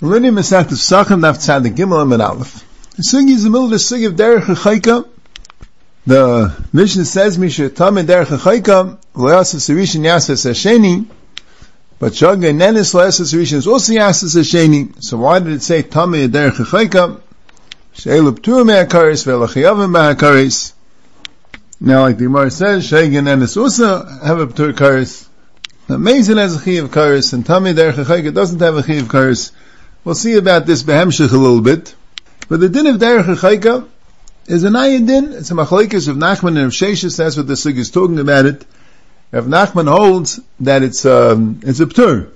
Lini Mesach Pesachim Naf Tzadik Gimel and Aleph. The sugi is the middle of the sugi of Derech HaChayka. The Mishnah says, Misha Tamid Derech HaChayka, Loyasa Sarishin Yasas Hasheni, but Shaga Nenis Loyasa Sarishin is also Yasas Hasheni. So why did it say Tamid Derech HaChayka? She'elu Ptur Me'akaris, Ve'lachiyavim Me'akaris. Now, like the Gemara says, Shaga Nenis also have a Ptur Karis. Amazing as a Chiyav Karis, and Tamid HaChayka doesn't have a Chiyav Karis. We'll see about this behemshich a little bit. But the din of derech chayka is an ayin din. It's a machlekes of Nachman and of Sheshes. That's what the sig is talking about it. If Nachman holds that it's um, it's a ptur,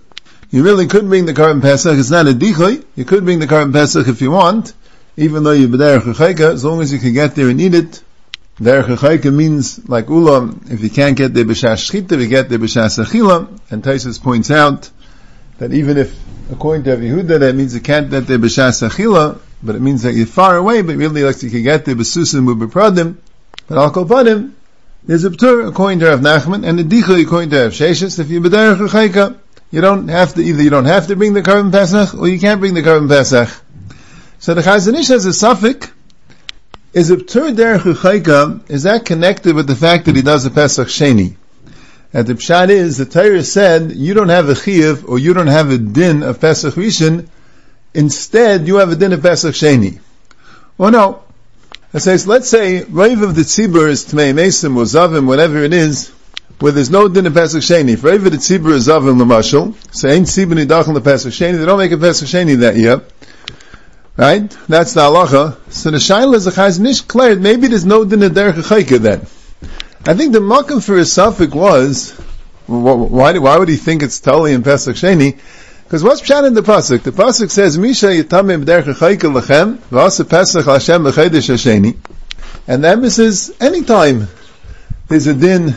you really could bring the karban pesach. It's not a dichay. You could bring the karban pesach if you want, even though you're derech chayka, as long as you can get there and eat it. Derech chayka means like ulam. If you can't get the b'shas shchita, you get the b'shas achila. And Taisus points out that even if according to Yehuda, that means you can't get the b'shas achila, but it means that you're far away, but really like you can get the b'susim u'b'pradim. But al kol padim, there's a ptur according to Rav Nachman, and the dicha according to Rav Sheshes, if you're b'derech chayka, you don't have to, either you don't have to bring the karban pesach, or you can't bring the karban pesach. So the Chazon Ish has a suffix, is a ptur derech chayka, is that connected with the fact that he does a pesach sheni? And the pshat is, the Torah said, you don't have a chiyuv, or you don't have a din of Pesach Rishon, instead you have a din of Pesach Sheni. Well no. It says, let's say, Rave of the Tzibur is Tmei Mesim or Zavim, whatever it is, where there's no din of Pesach Sheni. Of the Tzibur is Zavim Lamashal, so ain't Tzibur Nidach the Pesach Sheni, they don't make a Pesach Sheni that year. Right? That's the halacha. So the Shaila is a declared, maybe there's no din Derech then. I think the makam for his suffix was, why, why would he think it's Tali and Pesach Sheni? Because what's pshat in the pasuk? The pasuk says, "Misha yitamim derech chayka lechem v'asa Pesach Hashem b'chedesh Hasheni," and the emphasis anytime there's a din,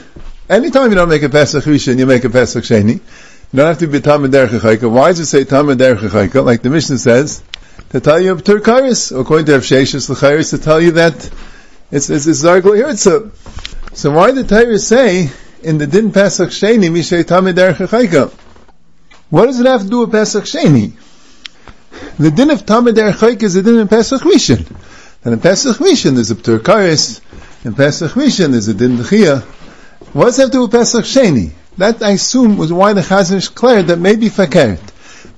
anytime you don't make a Pesach Rishon, you make a Pesach Sheni. You don't have to be tamim derech chayka. Why does it say tamim derech chayka? Like the Mishnah says, to tell you of Turkaris, according to Rav Sheshes to tell you that it's it's, it's Zargla Hirtza. So why did Torah say in the Din Pesach Sheni Mishay Tamid Derech What does it have to do with Pesach Sheni? The Din of Tamid Derech is the Din in Pesach Rishon. And in Pesach Rishon there's a Ptur Karis. In Pesach Rishon there's a Din Dechia. What does it have to do with Pesach Sheni? That I assume was why the Chazon declared that maybe Fakert.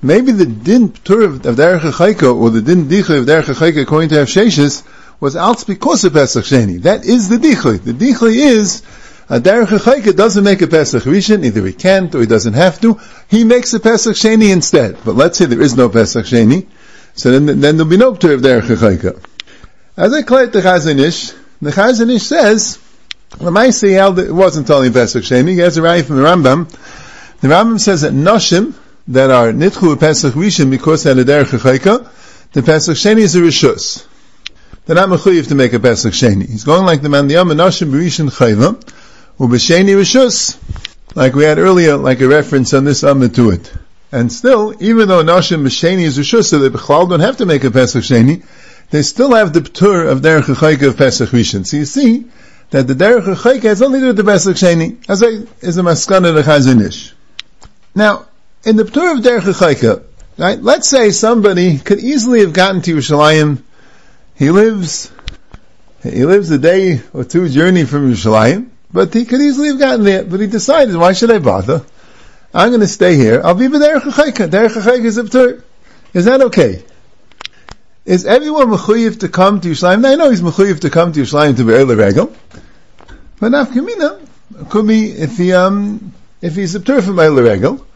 Maybe the Din Ptur of, Derech or the Din Dicha of Derech according to Rav Sheshes was out because of Pesach Sheni. That is the Dichli. The Dichli is uh, a Derech Chayka doesn't make a Pesach Rishon, either he can't or he doesn't have to. He makes a Pesach Sheni instead. But let's say there is no Pesach Sheni, so then, then there'll be no Ptur of Derech Chayka. As I collect the Chazon Ish, the Chazon Ish says, Lamaisi it wasn't only Pesach Sheni, he has a from the Rambam. The Rambam says that Noshim, that are Nitchu Pesach Rishon because they had a Derech Chayka, the Pesach Sheni is a Rishus they're not mechuyev to make a Pesach Sheni. He's going like the man the Yom Nashim Berishin Chayva, Ubesheni Rishus, like we had earlier, like a reference on this Amma to it. And still, even though Nashim Besheni is Rishus, so they Bechlal don't have to make a Pesach Sheni, they still have the Ptur of Derech Chayka of Pesach Rishon. So you see, that the Derech Chayka has only to do with the Pesach Sheni, as I, is a maskana of Chazon Ish. Now, in the Ptur of Derech Chayka, right, let's say somebody could easily have gotten to Yerushalayim he lives, he lives a day or two journey from Yerushalayim, but he could easily have gotten there, but he decided, why should I bother? I'm going to stay here. I'll be B'derech HaChayka. Derech HaChayka is a Ptur. Is that okay? Is everyone mechuyev to come to Yerushalayim? I know he's mechuyev to come to Yerushalayim to be early regal, but nafkamina could be if he um if he's a from early regal.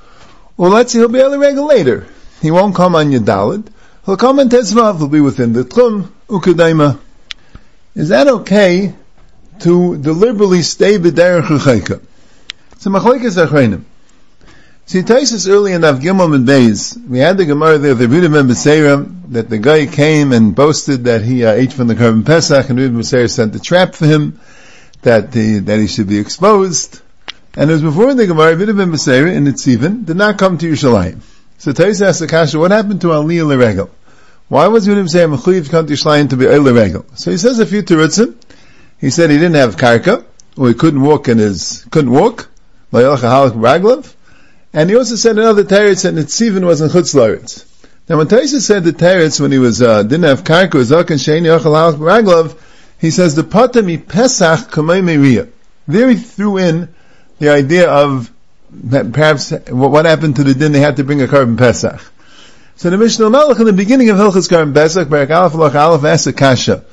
Well, let's see. he'll be early regal later. He won't come on Yadalid. He'll come on Tetzvav. He'll be within the Tchum ukadaima. Is that okay to deliberately stay b'derech chayka? So machlekes achreinim. See, Taisus early in Avgimel and Beis, we had the Gemara there, the Rudim and Beseira, that the guy came and boasted that he uh, ate from the karban Pesach, and Rudim Beseira sent the trap for him, that the, that he should be exposed. And as before in the Gemara, Rudim and Beseira in Nitzivin did not come to Yerushalayim. So Taisus asked the Kasha, what happened to Aliyah Leregel? Why was Yehudim saying Mechuyev come to Yerushalayim to be Eile Regel? So he says a few terutzim. He said he didn't have karka, or he couldn't walk in his couldn't walk. And he also said another teretz that Nitzivin was in Chutz Laretz. Now when Taisa said the teretz when he was, uh, didn't have karka, was Yachal Halak Raglav, he says the patami Pesach Kamei Meriya. There he threw in the idea of perhaps what happened to the din they had to bring a karban Pesach. So the Mishnah Malach in the beginning of Hilchas Karban Pesach, Barak Aleph Aleph.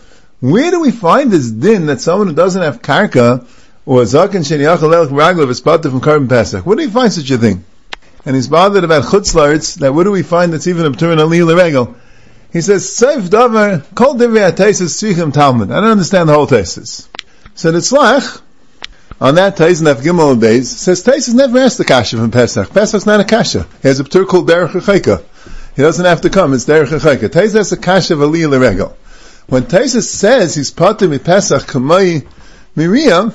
Where do we find this din that someone who doesn't have karka or zaken sheniachal elch raglav is from karban Pesach? Where do we find such a thing? And he's bothered about chutzlarts, that where do we find that's even a p'turin aliyah regel? He says, Seif davar, kol divrei ha-tesis tzrichim talmud. I don't understand the whole tesis. So the tzlach, on that Tais and Gimel days, says Tais never asked the kasha from Pesach. Pesach's not a kasha. He has a p'tur called Derech Chayka. He doesn't have to come, it's Derech Chayka. Tais has a kasha of Aliyah L'regel. When Tais says he's pater mi Pesach kamay Miriam,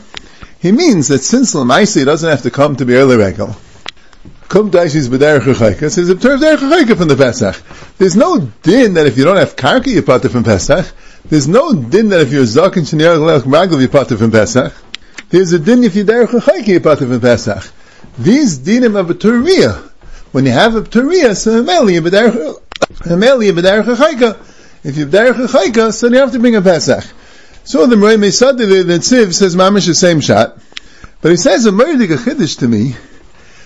he means that since Lamaisi doesn't have to come to be early regel, Kum Daishis B'derech Chayka says observe Derech Chayka from the Pesach. There's no din that if you don't have Karka you pater from Pesach. There's no din that if you're Zakin Shniyar Lech Ragel you pater from Pesach. There's a din if you're Derech you pater from Pesach. These dinim of a Turiyah. When you have a Turiyah, so Ameli B'derech Chayka. If you're B'derech Chayka, so you have to bring a Pesach. So the Mrei Mesad, the Tziv says Mamish the same shot. But he says a Murdig a Chiddush to me,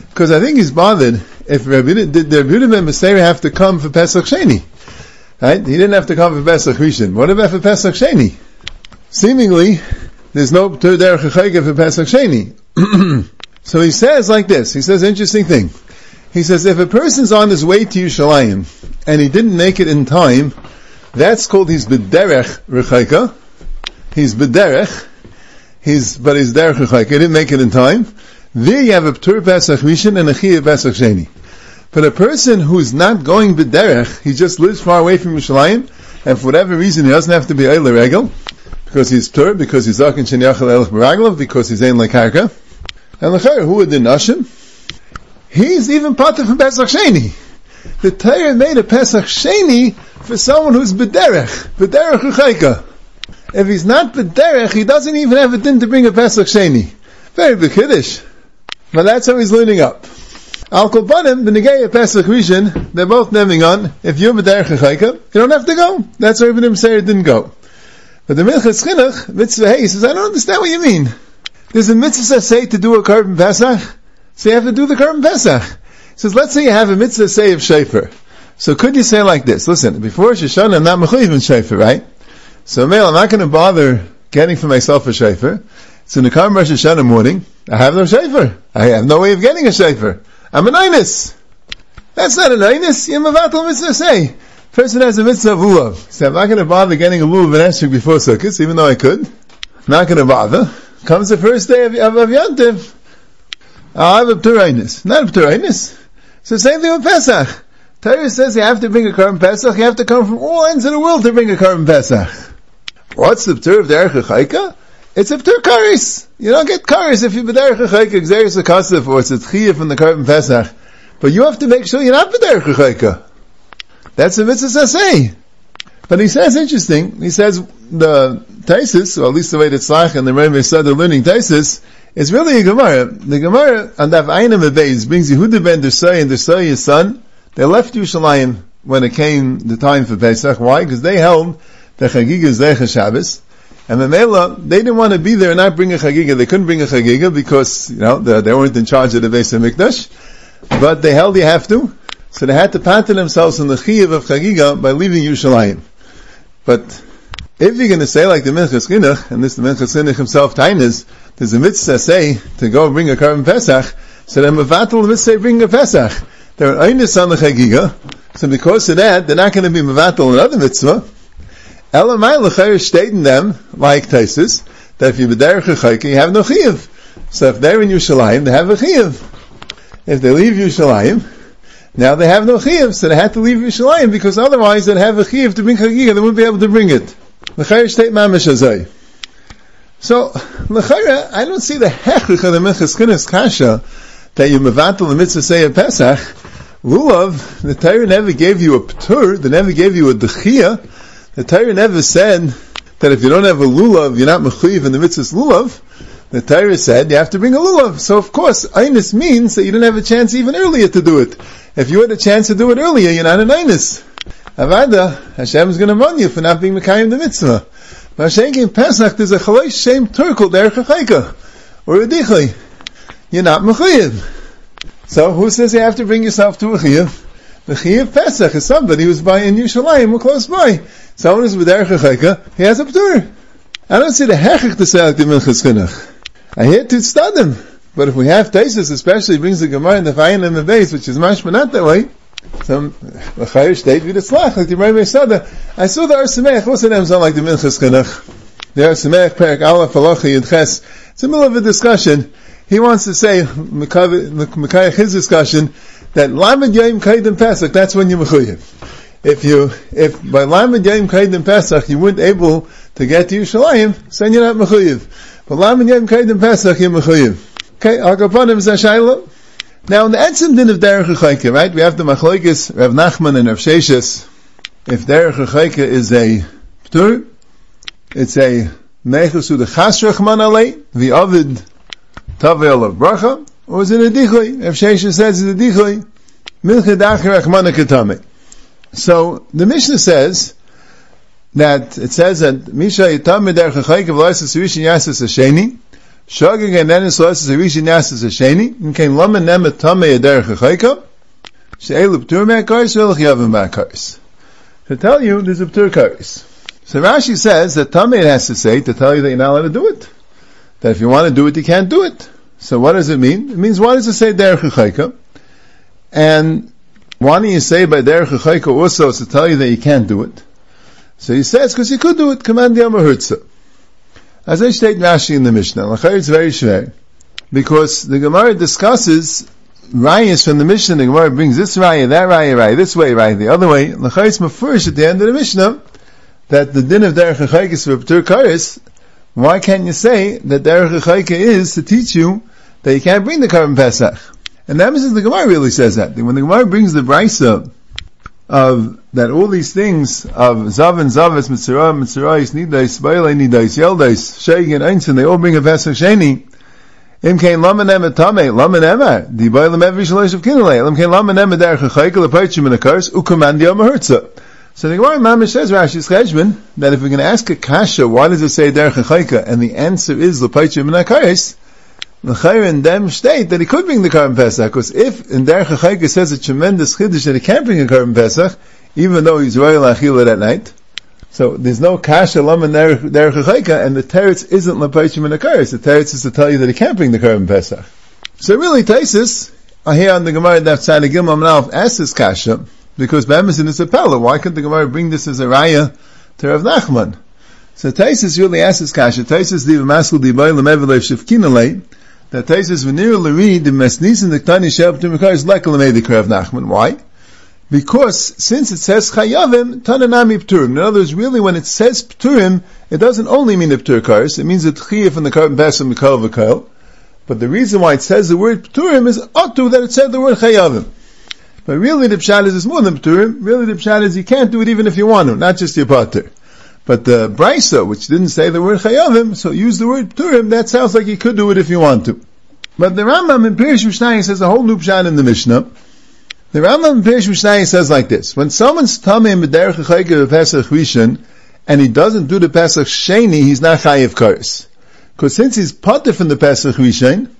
because I think he's bothered if Rabbi, did Rabbi and Meseir have to come for Pesach Sheni? Right? He didn't have to come for Pesach Rishon. What about for Pesach Sheni? Seemingly, there's no Derech Chayga for Pesach Sheni. so he says like this. He says interesting thing. He says if a person's on his way to Yerushalayim and he didn't make it in time, that's called his bederech rechayka. He's bederech. He's but he's derech rechayka. He didn't make it in time. There you have a Ptur Pesach Rishon and a Chiyah Pesach Sheni. But a person who's not going b'derech, he just lives far away from Yerushalayim, and for whatever reason he doesn't have to be Eile Regel, because he's Ptur, because he's Zakin Shen Yachal Elech Baraglav, because he's Ein Lekarka. And Lechayr, who are the Nashim? He's even Pater from Pesach Sheni. The Torah made a Pesach Sheni for someone who's b'derech, b'derech Ruchayka. If he's not b'derech, he doesn't even have a din to bring a Pesach Sheni. Very big Kiddush. But that's how he's learning up. Al Kolbanim, the Negei Pesach Rishon, they're both naming on, if you're B'derech Chayka, you don't have to go. That's why Ibn Seir didn't go. But the Minchas Chinuch, Mitzvah Hey, says, I don't understand what you mean. There's a mitzvah say to do a karban Pesach, so you have to do the karban Pesach. He says, let's say you have a mitzvah say of Shafer. So could you say like this, listen, before Shoshana I'm not Mechuyiv in Shafer, right? So Mel, I'm not going to bother getting for myself a Shafer. So in the Karm Rosh Hashanah morning, I have no shafer. I have no way of getting a shafer. I'm an Inus. That's not an Inus. You're Mavatal mitzvah say. Person has a mitzvah of lulav. So I'm not going to bother getting a lulav and esrog before Sukkot, even though I could. Not going to bother. Comes the first day of, of, of Yantiv. Ah, I'll have a Pturainis. Not a Pturainis. So same thing with Pesach. Torah says you have to bring a Karm Pesach, you have to come from all ends of the world to bring a Karm Pesach. What's the Ptur of the Erech it's a p'tur karis. You don't get karis if you b'derech chayka exeris akasif or it's a tchiyah from the karban pesach. But you have to make sure you're not b'derech chayka. That's a mitzvah say. But he says interesting. He says the Taisis, or at least the way that Tzlach and the Rebbe they're learning Taisis, is really a Gemara. The Gemara on Daf Einim Abeis brings Yehuda ben Dersai and Dersai his son. They left Yerushalayim when it came the time for Pesach. Why? Because they held the Chagiga Zecha Shabbos. And Mamela, they didn't want to be there and not bring a chagiga. They couldn't bring a chagiga because, you know, they, they weren't in charge of the Beis HaMikdash. But they held you have to. So they had to pattern themselves in the chiyav of chagiga by leaving Yerushalayim. But if you're going to say like the Minchas Chinuch, and this the Minchas Chinuch himself tainas, there's a mitzvah say to go bring a karban Pesach, so then Mavatal the mitzvah bring a Pesach. They're einus on the chagiga, so because of that, they're not going to be Mavatal another mitzvah, Elamai state in them, like Taisus, that if you're b'derech chayka, you have no chiyav. So if they're in Yerushalayim, they have a chiyav. If they leave Yerushalayim, now they have no chiyav, so they had to leave Yerushalayim because otherwise they'd have a chiyav to bring chagigah, they wouldn't be able to bring it. L'chayr state mamish. So, l'chayr, I don't see the hechlich of the Minchas kasha that you mevatel the mitzvah say of Pesach. Lulav, the Torah never gave you a ptur, they never gave you a dechiyah, the Torah never said that if you don't have a lulav, you're not mechuyev in the mitzvah lulav. The Torah said you have to bring a lulav. So of course, Einus means that you didn't have a chance even earlier to do it. If you had a chance to do it earlier, you're not an Einus. Avada, Hashem is going to run you for not being Mekayim the mitzvah. But in Pesach, there's a chalosh shame turkle derech chayka. Or a dichli. You're not mechayiv. So who says you have to bring yourself to a? The chiyav Pesach is somebody who's by in Yerushalayim or close by. Someone who's with derech chayka, he has a ptur. I don't see the hechich to say like the minchas chinuch. I hear to study But if we have tesis, especially brings the Gemara in the Fayin and the base, which is mashma not that way, some Chayyur state with a slach, like the Rebbe said, I saw the Arsamech, what's the name sound like the Minchas Chinuch? The Arsamech, Perak Aleph, Halacha, Yud Ches. It's the middle of a discussion. He wants to say, Mekayach his discussion, that Lamed Yom Kaidim Pesach, that's when you're Mechuyev. If you, if by Lamed Yom Kaidim Pesach you weren't able to get to Yerushalayim, then you're not Mechuyev. But Lamed Yom Kaidim Pesach, you're Mechuyev. Okay, Agapanim Zashayla. Now in the Etzim din of Derech HaChaika, right, we have the Machlokes, Rav Nachman and Rav Sheshes. If Derech HaChaika is a Ptur, it's a Mechus the Chas Rachman Alei, the Ovid Tavel of Bracha, or is it a Dichloi? Rav Sheshes says it's a Dichloi. Milcha Dacher Rachman Katame. So, the Mishnah says, that it says that Misha Yitam Derech HaChaika v'lois Yisrishin Yasas Hasheni, Shogig and Lois is a Rishi Nasas Hasheni, and came Lama Nemet Tame Yader Chachayka, She'elu Ptur Me'akaris, Velach Yavim Me'akaris. To tell you, there's a Ptur Karis. So Rashi says that Tame has to say to tell you that you're not allowed to do it. That if you want to do it, you can't do it. So what does it mean? It means why does it say Der Chachayka? And why do you say by Der Chachayka also to tell you that you can't do it? So he says, because you could do it, command the Amahurtza. As I state Rashi in the Mishnah, it's very shver, because the Gemara discusses rayas from the Mishnah. The Gemara brings this raya, that raya, raya, this way, raya, the other way. It's mafurish at the end of the Mishnah that the din of derech chayikis for Karis. Why can't you say that derech chayika is to teach you that you can't bring the karban pesach? And that means the Gemara really says that. When the Gemara brings the brisa of that all these things of Zav and Zavis, Mitzrayim, Mitzrayis, Nidais, Baile, Nidais, Yeldais, Sheig and Einstein, they all bring a Pesach Sheni. Im kein lamen em tame, lamen em, di baile every shalosh of kinale, im kein lamen em der chaykel apaychim in a curse, u command yom hertza. So the Gemara Mamish says Rashi's Cheshbon that if we're going to ask a kasha, why does it say der chayka, and the answer is lepaychim in a the Chayr in them state that he could bring the Karban Pesach, because if in Derech HaChayka says a tremendous chiddush that he can't bring a Karban Pesach, even though he's royal achila that night, so there's no kasha lam in Derech HaChayka, and the teretz isn't lepaychim in a kares. The teretz is to tell you that he can't bring the Karban Pesach. So really, Taisis, I hear on the Gemara that Tzad Gimel Amnalf asks this kasha, because Bamazin is a pella. Why couldn't the Gemara bring this as a raya to Rav Nachman? So Taisis really asks this kasha. Taisis di v'maskul di b'ay l'mevelev shivkinalei, that Taisus Venir Larid the Mesnis and the Tani Mekar is like the Krav Nachman. Why? Because since it says Chayavim, Tananami Pturim. In other words, really when it says Pturim, it doesn't only mean the Ptur Kars, it means the Tchiya from the Karban Pesach Mikal V'Kal. But the reason why it says the word Pturim is Otu that it said the word Chayavim. But really the Pshat is more than Pturim. Really the Pshat is you can't do it even if you want to, not just your Pater. But the Brisa, which didn't say the word Chayavim, so use the word Pturim, that sounds like you could do it if you want to. But the Rambam in Pirish Mishnayim says a whole new pshat in the Mishnah. The Rambam in Pirish Mishnayim says like this: When someone's tamim b'derech chayke Pesach Rishon, and he doesn't do the Pesach Sheni, he's not chayiv kares. Because since he's potter from the Pesach Rishon,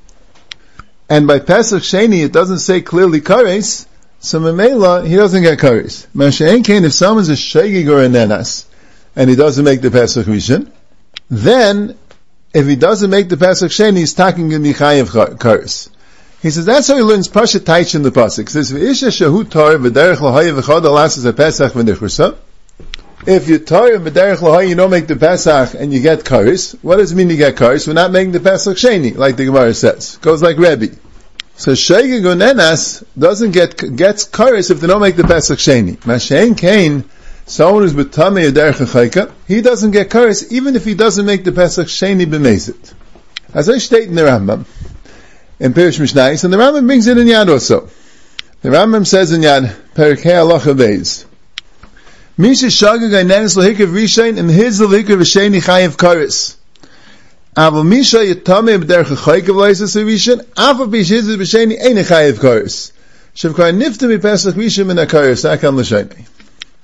and by Pesach Sheni it doesn't say clearly kares, so Mamela, he doesn't get kares. Mashain Kain, if someone's a shegig or a nenas, and he doesn't make the Pesach Rishon, then if he doesn't make the Pesach Sheni, he's talking in the Chayev Kars. He says that's how he learns Pasha Taich in the Pasuk. He says, V'isha shahu tar v'derech l'hayev v'chad alas a Pesach v'nichrusa. If you tar v'derech l'hayev, you don't make the Pesach and you get Karis. What does it mean you get Karis? We're not making the Pesach Sheni, like the Gemara says. Goes like Rebbe. So Shegig Nenas doesn't get, gets Karis if they don't make the Pesach Sheni. Mashen Kain, someone who's betame derech he doesn't get curse even if he doesn't make the Pesach sheni b'mezit. As I state in the Rambam, in Pirish Mishnayis, and the Rambam brings it in Yad also. The Rambam says in Yad, Perikei Halacha Beis, Misha Shagag Ainenis Lahikav Rishain, and his Lahikav Sheni Chayiv Karis. Aval misha yitame b'derech chayk of loisas rishon, afa b'shizit b'sheni ein chayiv karis. Shavkar nifta mi pesach rishon min akaris, akam l'shayni.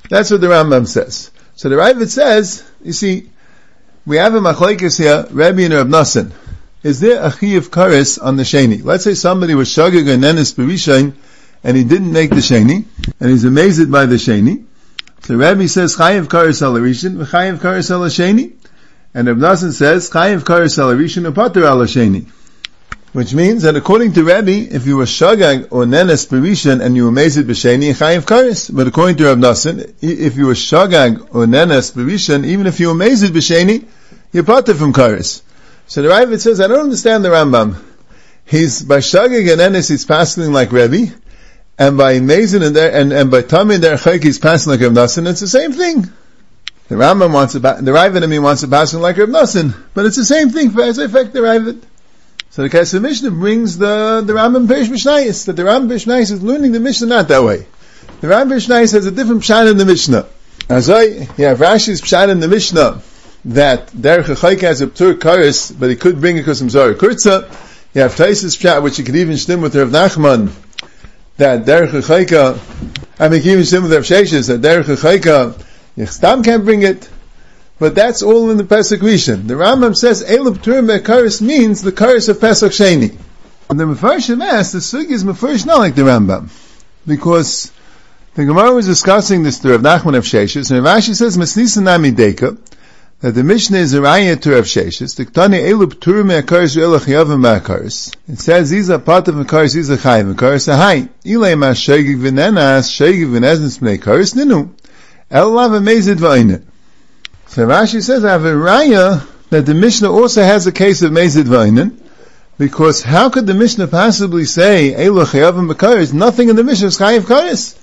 That's what the Rambam says. So the Ravid says, you see, we have a machlekes here, Rabbi and Rab Nassan. Is there a chayiv karis on the sheni? Let's say somebody was shagig and nenis b'rishon, and he didn't make the sheni, and he's amazed by the sheni. So Rabbi says chayiv karis al rishon, v'chayiv karis al sheni. And Reb Nassan says, Chayiv Karis al Rishon Pater al Sheni. Which means that according to Rabbi, if you were Shagag or Nenes Berishan and you were Mezid B'Sheni, Chayiv Karis. But according to Reb Nassan, if you were Shagag or Nenes Berishan, even if you were Mezid B'Sheni, you're Pater from Karis. So the Ravid says, I don't understand the Rambam. He's, by Shagag and Nenes, he's passing like Rabbi, and by Mezid and, and, and by Tamid and Derechayk, he's passing like Reb Nassan, it's the same thing. The Rambam wants to, the Ravid wants to pass like Reb Nosson, but it's the same thing for as effect the Ravid. So the Kesef Mishnah brings the, the Rambam Peish Mishnayis, that the Rambam Peish Mishnayis is learning the Mishnah not that way. The Rambam Peish Mishnayis has a different pshat in the Mishnah. As I, you have Rashi's pshat in the Mishnah, that Derech HaChayk has a Ptur Karis, but he could bring because of Zara Kurza. You have Taisis pshat, which you could even stem with Rav Nachman, that Derech HaChayk, I mean, even stem with Rav Sheshes, that Derech HaChayk, Yichstam can't bring it, but that's all in the Pesach Rishon. The Rambam says Elub Turim Karis means the Karis of Pesach Sheni. And the Mefarshim asks, the Sugi is Mefarsh not like the Rambam, because the Gemara was discussing this to Rav Nachman of Sheshes, and Rav Ashi says Mesnisa Nami Deka, that the Mishnah is a raya to Rav Sheshes. The Ktani Elub Turim Karis Elach Yavim Karis. It says these are part of Karis, these are Chayim Karis. Ahai, Ilay Mas Shegig V'Nenas Shegig V'Neznes Bnei Karis Ninu. Elav amazed v'ayne. So Rashi says, I have a raya that the Mishnah also has a case of Mezid Vainen, because how could the Mishnah possibly say, Elu Chayavim B'Karis? Nothing in the Mishnah is Chayav Karis.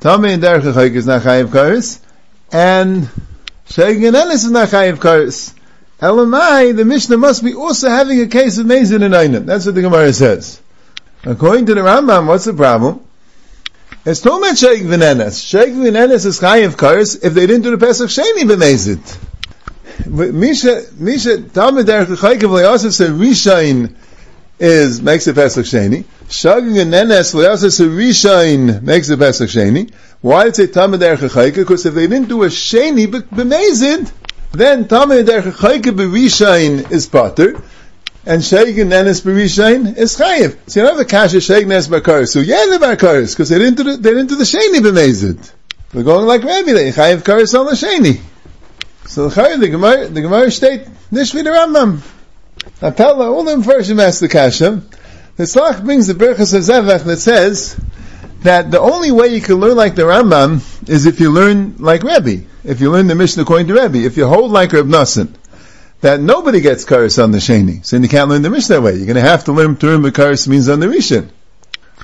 Tami and Derech Chayik is not Chayav Karis, and Shegin Elis is not Chayav Karis. Elamai, the Mishnah must be also having a case of Mezid and. That's what the Gemara says. According to the Rambam, what's the problem? It's too much Sheikh V'nenes. Sheikh V'nenes is Chayiv Kars if they didn't do the Pesach Sheni b'mezit. Misha, Misha, Talmud Derech Chaykev Le'asif said Rishain is, makes the Pesach Sheni. Shagin and Nenes Le'asif said Rishain makes the Pesach Sheni. Why did it say Talmud Derech Chaykev? Because if they didn't do a Sheni b'mezit, then Talmud Derech Chaykev b'Rishain is Potter and Sheikh and Nenes Berishain is Chayiv. So you don't have a kasha Sheikh Nenes Bakaris. So yeah, the Bakaris, because they didn't do the, they didn't do the Sheni b'mezid. We're going like Rabbi, they Chayiv Karis on the Sheni. So the Chayiv, the Gemara, the Gemara state, Nishvi the Rambam. Apella, all them first ask the kasha. The Slach brings the Berchas of Zevach that says that the only way you can learn like the Rambam is if you learn like Rebbe. If you learn the Mishnah according to Rebbe. If you hold like Reb Nassan that nobody gets karis on the sheni. So you can't learn the Mishnah that way. You're going to have to learn Turim karis means on the Rishon.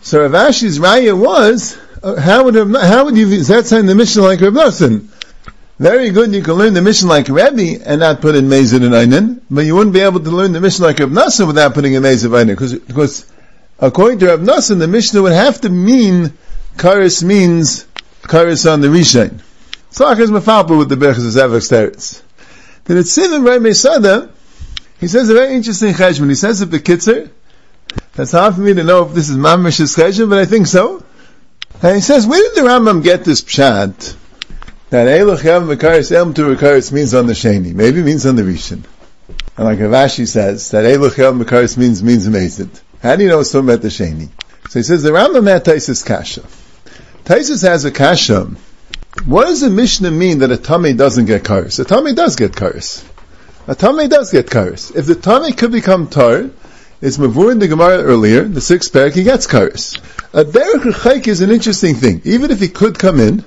So Rav Ashi's raya was, uh, how would how would you, is that saying the Mishnah like Rav Nosson? Very good, you can learn the Mishnah like Rebbe and not put in Mezid and Einan, but you wouldn't be able to learn the Mishnah like Rav Nosson without putting in Mezid and Einan, because, because according to Rav Nosson, the Mishnah would have to mean karis means karis on the Rishon. So is mafalpa with the Berchus of Zavak's teretz. The Nitzivim Ray Mesada, he says a very interesting cheshbon. He says it bekitzer. That's hard for me to know if this is Mamash's cheshbon, but I think so. And he says, where did the Rambam get this pshat? That Eiluch Yav Mekaris Elm to Mekaris means on the Sheni. Maybe means on the Rishon. And like Ravashi says, that Eiluch Yav Mekaris means, means amazing. How do you know it's talking about the Sheni? So he says, the Rambam had Taisis Kasha. Taisis has a Kasha what does the Mishnah mean that a tummy doesn't get karis? A tummy does get karis. A tummy does get karis. If the tummy could become tar, it's mavur in the Gemara earlier, the sixth parak, he gets karis. A derech is an interesting thing. Even if he could come in,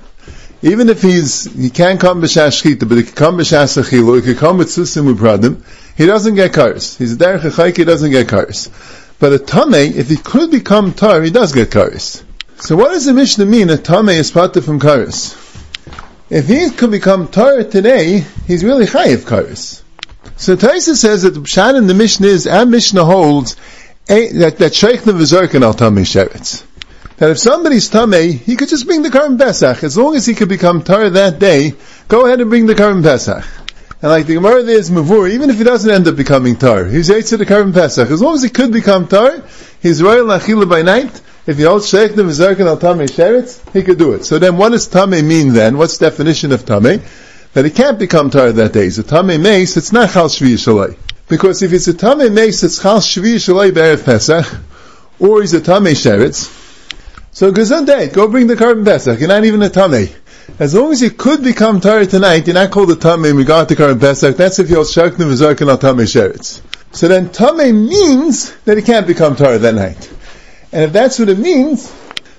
even if he's he can't come b'shas but he can come b'shas achilu, he can come with susim upradim, he doesn't get karis. He's a derech he doesn't get karis. But a tummy, if he could become tar, he does get karis. So what does the Mishnah mean? A tummy is parted from karis. If he could become Torah today, he's really chayiv karis. So Taisa says that the Pshat in the Mishnah is, and Mishnah holds, eh, that, that Sheikh Nevazarkin al Tamei Sheretz. That if somebody's Tamei, he could just bring the Karim Pesach. As long as he could become Torah that day, go ahead and bring the Karim Pesach. And like the Gemara there is Mavur, even if he doesn't end up becoming tar, he's eight to the karban Pesach. As long as he could become tar, he's royal achila by night. If he holds sheikh the v'zarkin al tamei sheretz, he could do it. So then what does tamei mean then? What's the definition of tamei? That he can't become tar that day. He's a tamei mace, it's not chal shvi shalai. Because if it's a tamei mace, it's chal shvi shalai be'erev Pesach, or he's a tamei sheretz. So gesundheit, go bring the karban Pesach. You're not even a tamei. As long as you could become tar tonight, you're not called a tamei in regard to karban Pesach. That's if you're shaknim v'zarkin al tamei sheretz. So then tamei means that he can't become tar that night. And if that's what it means,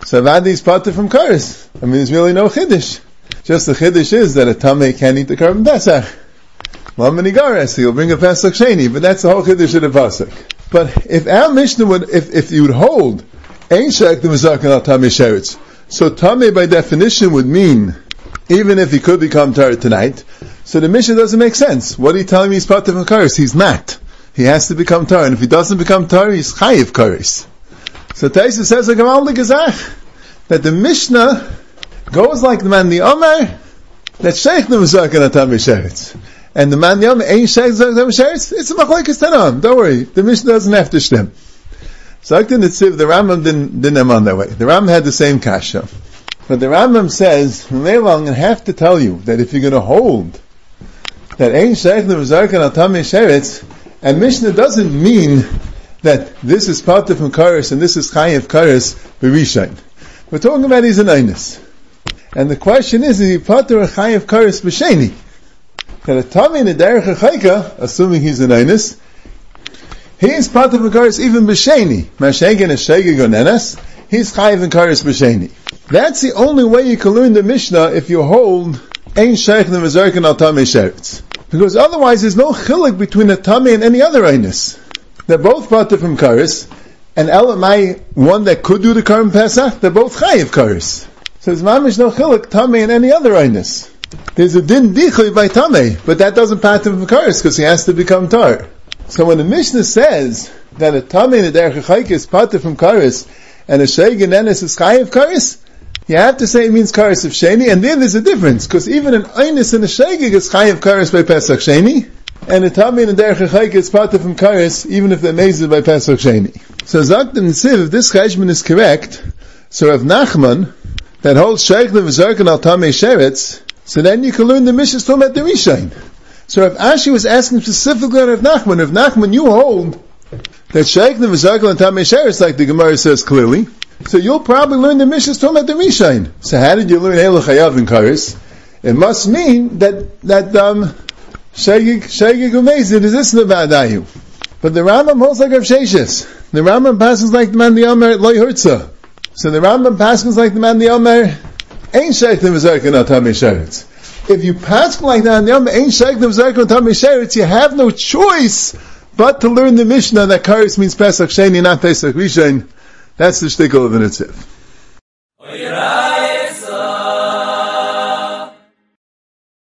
so Avadi is parted from Karis. I mean, there's really no Chiddush. Just the Chiddush is that a Tameh can't eat the karban Pesach. Lamani Gares, he'll bring a Pesach Sheni, but that's the whole Chiddush of the Pesach. But if our Mishnah would, if, if you would hold, Ein Shek the Mizakan al Tameh Sheretz, so Tameh by definition would mean, even if he could become Tar tonight, so the Mishnah doesn't make sense. What are you telling me he's parted from Karis? He's not. He has to become Tar, and if he doesn't become Tar, he's Chayiv Karis. So Taisa says that the Mishnah goes like the man the Omer that Sheikh the Mizarkan Atam Sheretz. And the man the Omer ain't Sheikh the Atam Sheretz. It's a machlekes tanam. Don't worry, the Mishnah doesn't have to stem. So Akta Nitziv, the Rambam didn't didn't have on that way. The Rambam had the same kasha, but the Rambam says, "Maybe I'm going to have to tell you that if you're going to hold that ain't Sheikh the Mizarkan Atam Sheretz, and Mishnah doesn't mean that this is part of Karis and this is Chayiv Karis Berishain. We're talking about he's an Einus. And the question is, is he of Chayiv Karis B'Sheni? That a Tami in a Derech Chayka, assuming he's an Einus, he is of Karis even B'Sheni. Mashegen is Shegeg Nenes, he's Chayiv and Karis B'Sheni. That's the only way you can learn the Mishnah if you hold Ein Sheikh the Mezarkin al Tami Sheretz. Because otherwise there's no chilik between a Tami and any other Einus. They're both brought from Karis, and Elamai, one that could do the Karim Pesach, they're both Chayiv Karis. So there's mamish no chilik, Tameh, and any other Einus. There's a din dichoy by Tameh, but that doesn't him from Karis, because he has to become Tar. So when the Mishnah says that a Tameh and a Derech Chayk is pater from Karis, and a Sheigan Enes is Chayiv Karis, you have to say it means Karis of Sheni, and then there's a difference, because even an Einus and a Sheigig is Chayiv Karis by Pesach Sheni, and the Tami and Derech Chayk is part of from Karis, even if they're mazed by Pesach Sheni. So Zakt and Siv, if this Cheshman is correct, so if Nachman, that holds Sheikh the Vizarkan al Tami Sheretz, so then you can learn the Mishnah talking about the Rishain. So if Ashi was asking specifically Rav Nachman, if Nachman you hold that Sheikh the Vizarkan al Tami Sheretz, like the Gemara says clearly, so you'll probably learn the Mishnah talking about the Rishain. So how did you learn Eil Chayav in Karis? It must mean that, that, um, Shegig Umezid is this Nevadayu. But the Rambam holds like Rav Sheshes. The Rambam passes like the man the Omer Loy Hurtza. So the Rambam passes like the man the Omer Ain't Sheikh the Mizarkin Atami Sheretz. If you pass like that, the Omer Ain't Sheikh the Mizarkin Atami Sheretz, you have no choice but to learn the Mishnah that Karis means Pesach Sheni, not Pesach Rishon. That's the shtickle of the Nitziv.